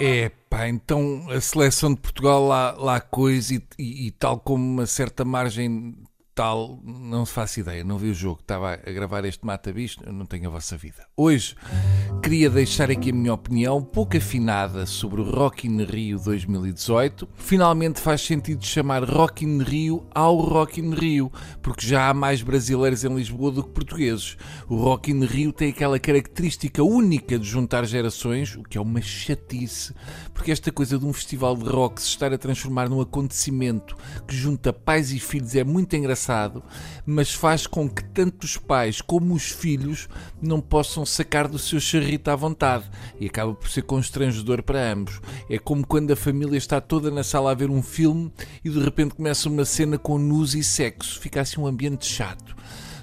É, pá, então a seleção de Portugal lá, lá coisa e, e, e tal como uma certa margem tal, não se faço ideia, não vi o jogo, estava a gravar este mata-bicho, não tenho a vossa vida. Hoje queria deixar aqui a minha opinião, pouco afinada, sobre o Rock in Rio 2018. Finalmente faz sentido chamar Rock in Rio ao Rock in Rio, porque já há mais brasileiros em Lisboa do que portugueses. O Rock in Rio tem aquela característica única de juntar gerações, o que é uma chatice, porque esta coisa de um festival de rock se estar a transformar num acontecimento que junta pais e filhos é muito engraçado mas faz com que tanto os pais como os filhos não possam sacar do seu charrito à vontade e acaba por ser constrangedor para ambos. É como quando a família está toda na sala a ver um filme e de repente começa uma cena com nus e sexo. Fica assim um ambiente chato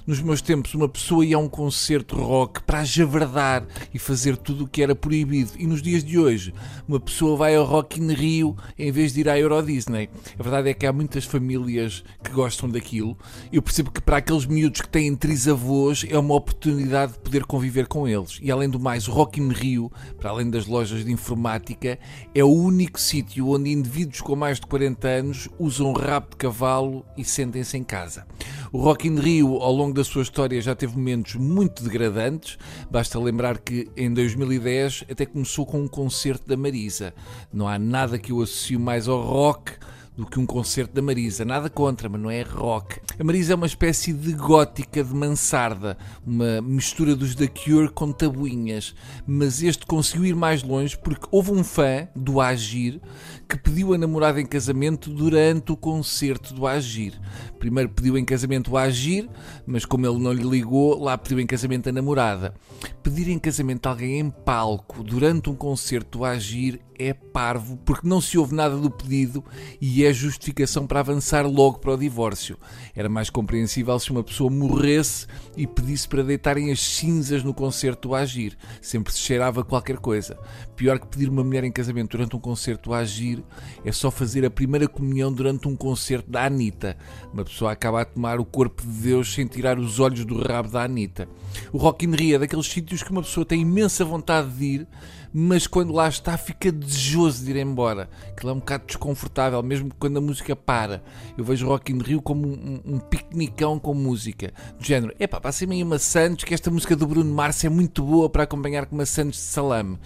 nos meus tempos, uma pessoa ia a um concerto rock para javardar e fazer tudo o que era proibido. E nos dias de hoje, uma pessoa vai ao Rock in Rio em vez de ir à Euro Disney. A verdade é que há muitas famílias que gostam daquilo. Eu percebo que para aqueles miúdos que têm trisavôs é uma oportunidade de poder conviver com eles. E além do mais, o Rock in Rio, para além das lojas de informática, é o único sítio onde indivíduos com mais de 40 anos usam rabo de cavalo e sentem-se em casa. O Rock in Rio, ao longo da sua história, já teve momentos muito degradantes. Basta lembrar que em 2010 até começou com um concerto da Marisa. Não há nada que eu associo mais ao rock do que um concerto da Marisa. Nada contra, mas não é rock. A Marisa é uma espécie de gótica de mansarda, uma mistura dos The Cure com tabuinhas. Mas este conseguiu ir mais longe porque houve um fã do Agir que pediu a namorada em casamento durante o concerto do Agir. Primeiro pediu em casamento o Agir, mas como ele não lhe ligou, lá pediu em casamento a namorada. Pedir em casamento alguém em palco durante um concerto do Agir é parvo porque não se ouve nada do pedido e é justificação para avançar logo para o divórcio. Era mais compreensível se uma pessoa morresse e pedisse para deitarem as cinzas no concerto do Agir. Sempre se cheirava qualquer coisa. Pior que pedir uma mulher em casamento durante um concerto do Agir é só fazer a primeira comunhão durante um concerto da Anitta. Uma pessoa acaba a tomar o corpo de Deus sem tirar os olhos do rabo da Anitta. O Rock in Rio é daqueles sítios que uma pessoa tem imensa vontade de ir, mas quando lá está fica desejoso de ir embora. Aquilo é um bocado desconfortável, mesmo quando a música para. Eu vejo Rock in Rio como um, um, um piquenicão com música. Do género, epá, passem-me aí uma Santos, que esta música do Bruno Mars é muito boa para acompanhar com uma Santos de salame.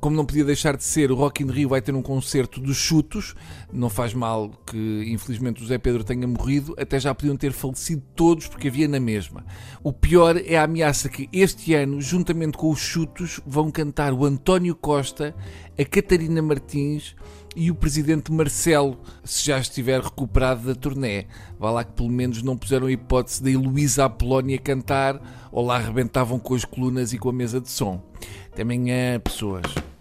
Como não podia deixar de ser, o Rock in Rio vai ter um concerto dos chutos. Não faz mal que, infelizmente, o José Pedro tenha morrido. Até já podiam ter falecido todos, porque havia na mesma. O pior é a ameaça que este ano, juntamente com os chutos, vão cantar o António Costa, a Catarina Martins e o presidente Marcelo, se já estiver recuperado da turnê. Vá lá que pelo menos não puseram a hipótese da Heloísa Apolónia cantar ou lá arrebentavam com as colunas e com a mesa de som. Até amanhã, pessoas.